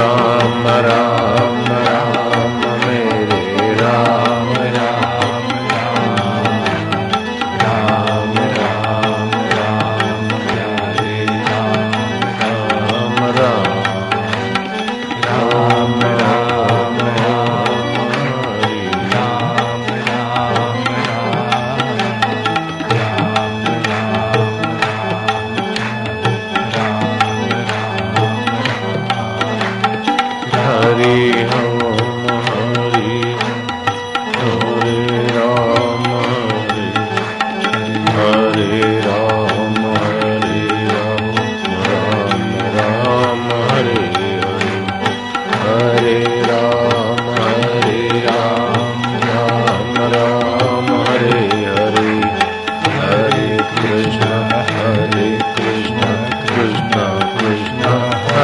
Ram Ram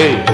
Ei.